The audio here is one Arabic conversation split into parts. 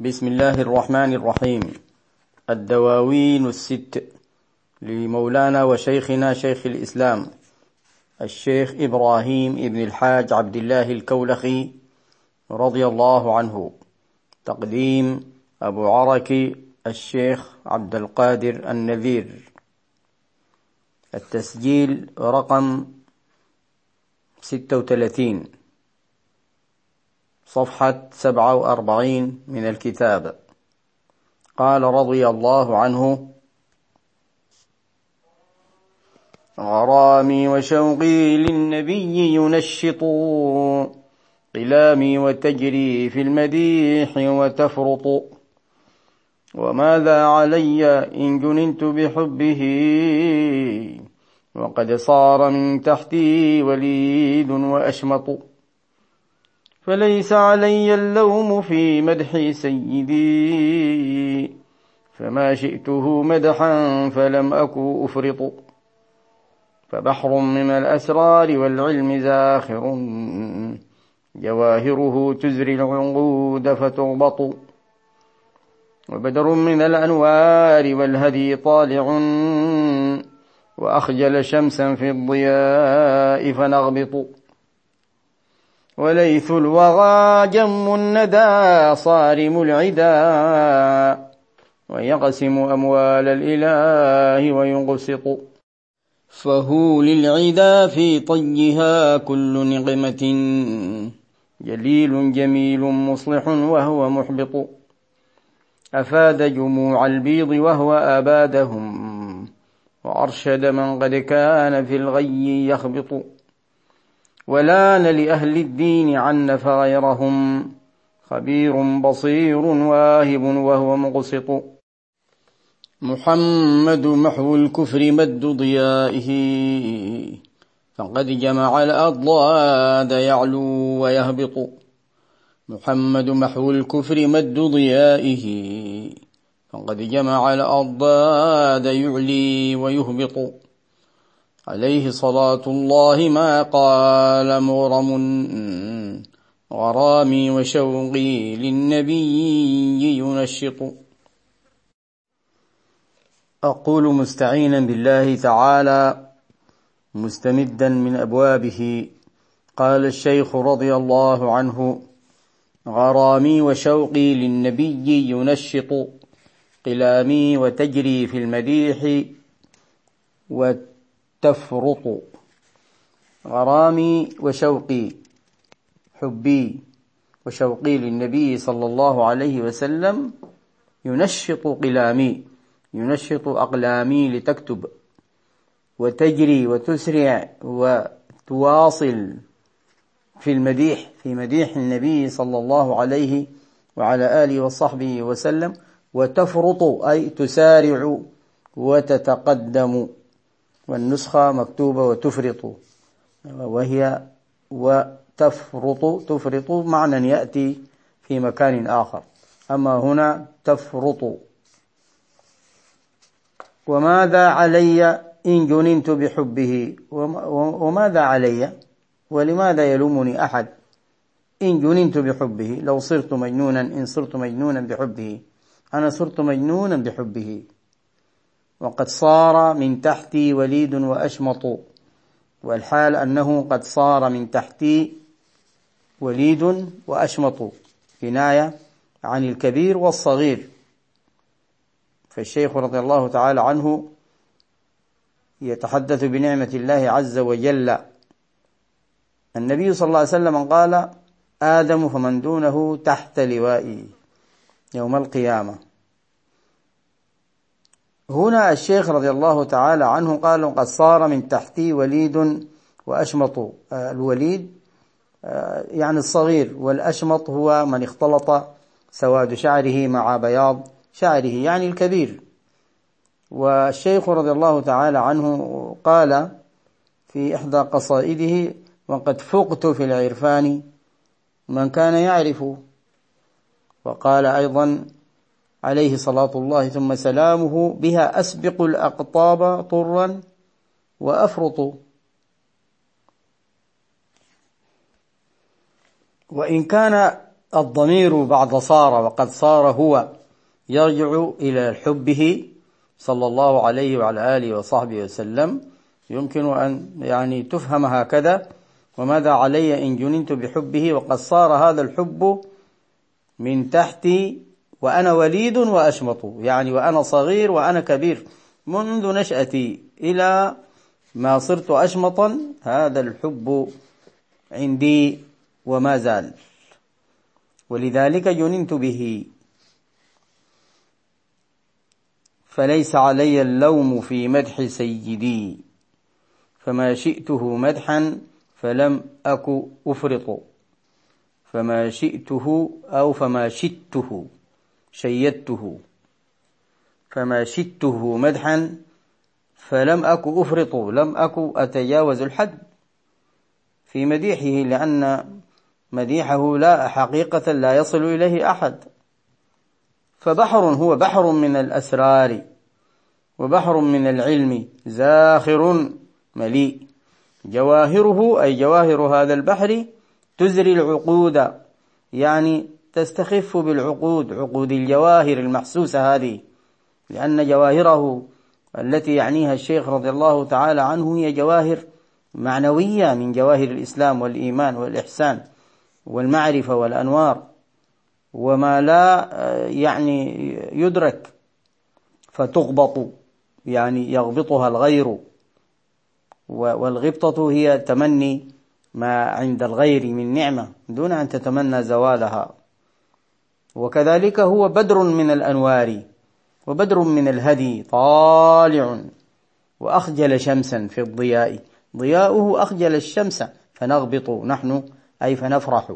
بسم الله الرحمن الرحيم الدواوين الست لمولانا وشيخنا شيخ الإسلام الشيخ إبراهيم ابن الحاج عبد الله الكولخي رضي الله عنه تقديم أبو عركي الشيخ عبد القادر النذير التسجيل رقم ستة وثلاثين صفحة سبعة وأربعين من الكتاب. قال رضي الله عنه غرامي وشوقي للنبي ينشط قلامي وتجري في المديح وتفرط. وماذا علي إن جننت بحبه؟ وقد صار من تحتي وليد وأشمط. فليس علي اللوم في مدح سيدي. فما شئته مدحا فلم أكو أفرط. فبحر من الأسرار والعلم زاخر. جواهره تزري العنقود فتغبط وبدر من الأنوار والهدي طالع. وأخجل شمسا في الضياء فنغبط. وليث الوغى جم الندى صارم العدا ويقسم أموال الإله وينقسط. فهو للعدا في طيها كل نقمة. جليل جميل مصلح وهو محبط. أفاد جموع البيض وهو أبادهم. وأرشد من قد كان في الغي يخبط. ولان لأهل الدين عنف غيرهم خبير بصير واهب وهو مقسط. محمد محو الكفر مد ضيائه. فقد جمع الأضلاد يعلو ويهبط. محمد محو الكفر مد ضيائه. فقد جمع الأضداد يعلي ويهبط. عليه صلاة الله ما قال مغرم غرامي وشوقي للنبي ينشط. أقول مستعينا بالله تعالى مستمدا من أبوابه. قال الشيخ رضي الله عنه غرامي وشوقي للنبي ينشط. قلامي وتجري في المديح وتفرط غرامي وشوقي حبي وشوقي للنبي صلى الله عليه وسلم ينشط قلامي ينشط أقلامي لتكتب. وتجري وتسرع وتواصل في المديح في مديح النبي صلى الله عليه وعلى آله وصحبه وسلم. وتفرط أي تسارع وتتقدم. والنسخة مكتوبة وتفرط. وهي وتفرط تفرط معنى يأتي في مكان آخر. أما هنا تفرط. وماذا علي إن جننت بحبه؟ وماذا علي؟ ولماذا يلومني أحد إن جننت بحبه؟ لو صرت مجنونا إن صرت مجنونا بحبه. أنا صرت مجنونا بحبه. وقد صار من تحتي وليد وأشمط والحال أنه قد صار من تحتي وليد وأشمط. كناية عن الكبير والصغير. فالشيخ رضي الله تعالى عنه يتحدث بنعمة الله عز وجل. النبي صلى الله عليه وسلم قال آدم فمن دونه تحت لوائي يوم القيامة. هنا الشيخ رضي الله تعالى عنه قال قد صار من تحتي وليد وأشمط الوليد يعني الصغير والأشمط هو من اختلط سواد شعره مع بياض شعره يعني الكبير. والشيخ رضي الله تعالى عنه قال في إحدى قصائده وقد فقت في العرفان من كان يعرف. وقال أيضا عليه صلاة الله ثم سلامه بها أسبق الأقطاب طرا وأفرط. وإن كان الضمير بعد صار وقد صار هو يرجع إلى حبه صلى الله عليه وعلى آله وصحبه وسلم يمكن أن يعني تفهم هكذا. وماذا علي إن جننت بحبه وقد صار هذا الحب من تحتي وأنا وليد وأشمط يعني وأنا صغير وأنا كبير. منذ نشأتي إلى ما صرت أشمطا هذا الحب عندي وما زال. ولذلك جننت به. فليس علي اللوم في مدح سيدي. فما شئته مدحا فلم أك أفرط. فما شئته أو فما شئته شيدته فما شئته مدحا فلم أك أفرط لم أك أتجاوز الحد في مديحه لأن مديحه لا حقيقة لا يصل إليه أحد. فبحر هو بحر من الأسرار وبحر من العلم زاخر مليء. جواهره أي جواهر هذا البحر تزري العقود يعني تستخف بالعقود عقود الجواهر المحسوسة هذه لأن جواهره التي يعنيها الشيخ رضي الله تعالى عنه هي جواهر معنوية من جواهر الإسلام والإيمان والإحسان والمعرفة والأنوار وما لا يعني يدرك فتغبط يعني يغبطها الغير والغبطة هي تمني ما عند الغير من نعمة دون أن تتمنى زوالها. وكذلك هو بدر من الأنوار وبدر من الهدي طالع وأخجل شمسا في الضياء. ضياؤه أخجل الشمس فنغبط نحن أي فنفرح.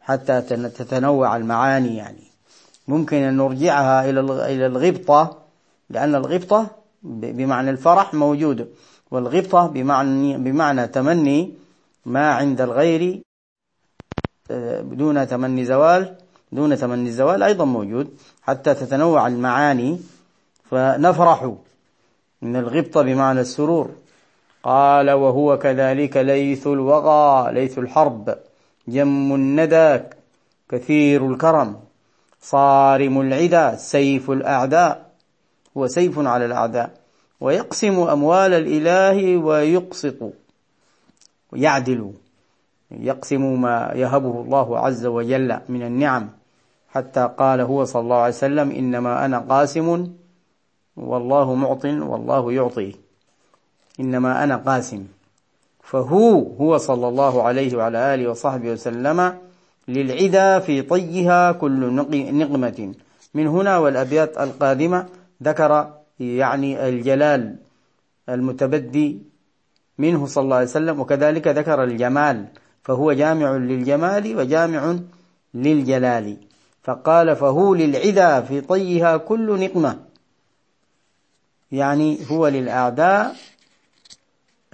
حتى تتنوع المعاني يعني. ممكن أن نرجعها إلى الغبطة لأن الغبطة بمعنى الفرح موجود والغبطة بمعنى, بمعنى تمني ما عند الغير آه، دون تمني زوال. دون تمني الزوال أيضا موجود. حتى تتنوع المعاني فنفرح من الغبطة بمعنى السرور. قال وهو كذلك ليث الوغى ليث الحرب جم الندى كثير الكرم صارم العدا سيف الأعداء هو سيف على الأعداء ويقسم أموال الإله ويقسط يعدل يقسم ما يهبه الله عز وجل من النعم. حتى قال هو صلى الله عليه وسلم إنما أنا قاسم والله معط والله يعطي. إنما أنا قاسم. فهو هو صلى الله عليه وعلى آله وصحبه وسلم للعدا في طيها كل نقمة. من هنا والأبيات القادمة ذكر يعني الجلال المتبدي منه صلى الله عليه وسلم وكذلك ذكر الجمال فهو جامع للجمال وجامع للجلال. فقال فهو للعدا في طيها كل نقمة. يعني هو للأعداء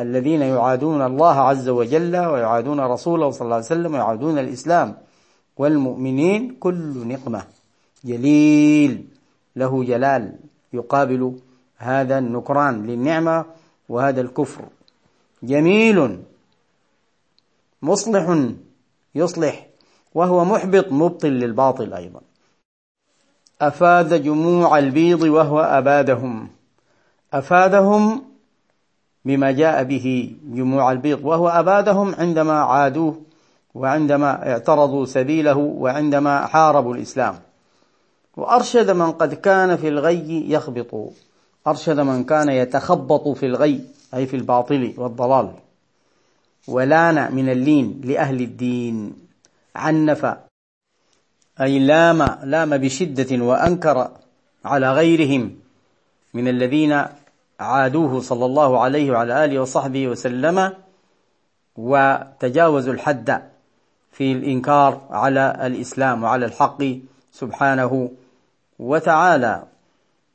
الذين يعادون الله عز وجل ويعادون رسوله صلى الله عليه وسلم ويعادون الإسلام والمؤمنين كل نقمة. جليل له جلال يقابل هذا النكران للنعمة وهذا الكفر. جميل مصلح يصلح. وهو محبط مبطل للباطل أيضا. أفاد جموع البيض وهو أبادهم. أفادهم بما جاء به جموع البيض. وهو أبادهم عندما عادوه وعندما اعترضوا سبيله وعندما حاربوا الإسلام. وأرشد من قد كان في الغي يخبط. أرشد من كان يتخبط في الغي أي في الباطل والضلال. ولان من اللين لأهل الدين. عنف أي لام لام بشدة وأنكر على غيرهم من الذين عادوه صلى الله عليه وعلى آله وصحبه وسلم وتجاوزوا الحد في الإنكار على الإسلام وعلى الحق سبحانه وتعالى.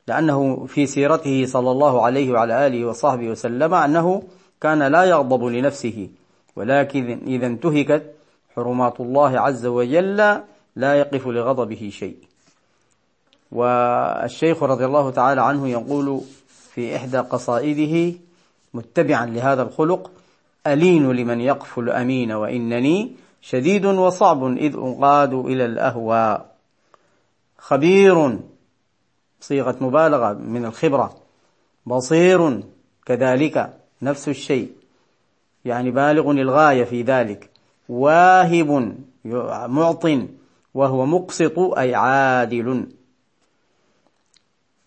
لأنه في سيرته صلى الله عليه وعلى آله وصحبه وسلم أنه كان لا يغضب لنفسه ولكن إذا انتهكت حرمات الله عز وجل لا يقف لغضبه شيء. والشيخ رضي الله تعالى عنه يقول في إحدى قصائده متبعا لهذا الخلق ألين لمن يقف الأمين وإنني شديد وصعب إذ أنقادوا إلى الأهواء. خبير صيغة مبالغة من الخبرة. بصير كذلك نفس الشيء. يعني بالغ الغاية في ذلك. واهب معط وهو مقسط أي عادل.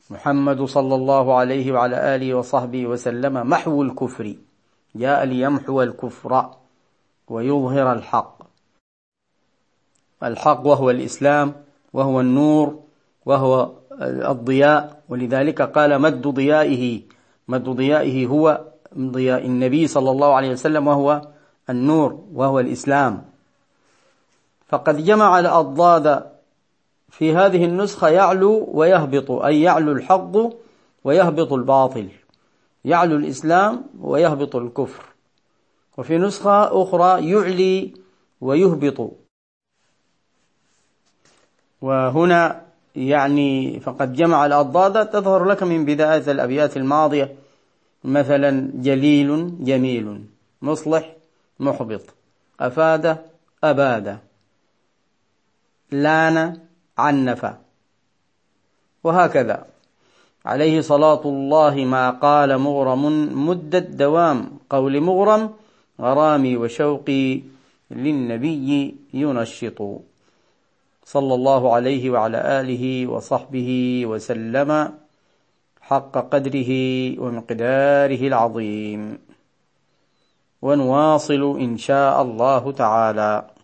محمد صلى الله عليه وعلى آله وصحبه وسلم محو الكفر. جاء ليمحو الكفر ويظهر الحق. الحق وهو الإسلام وهو النور وهو الضياء. ولذلك قال مد ضيائه. مد ضيائه هو ضياء النبي صلى الله عليه وسلم وهو النور وهو الإسلام. فقد جمع الأضداد في هذه النسخة يعلو ويهبط أي يعلو الحق ويهبط الباطل. يعلو الإسلام ويهبط الكفر. وفي نسخة أخرى يعلي ويهبط. وهنا يعني فقد جمع الأضداد تظهر لك من بداية الأبيات الماضية. مثلا جليل جميل مصلح محبط. أفاد أباد. لأن عنف. وهكذا. عليه صلاة الله ما قال مغرم مدة دوام قول مغرم غرامي وشوقي للنبي ينشط. صلى الله عليه وعلى آله وصحبه وسلم حق قدره ومقداره العظيم. ونواصل إن شاء الله تعالى.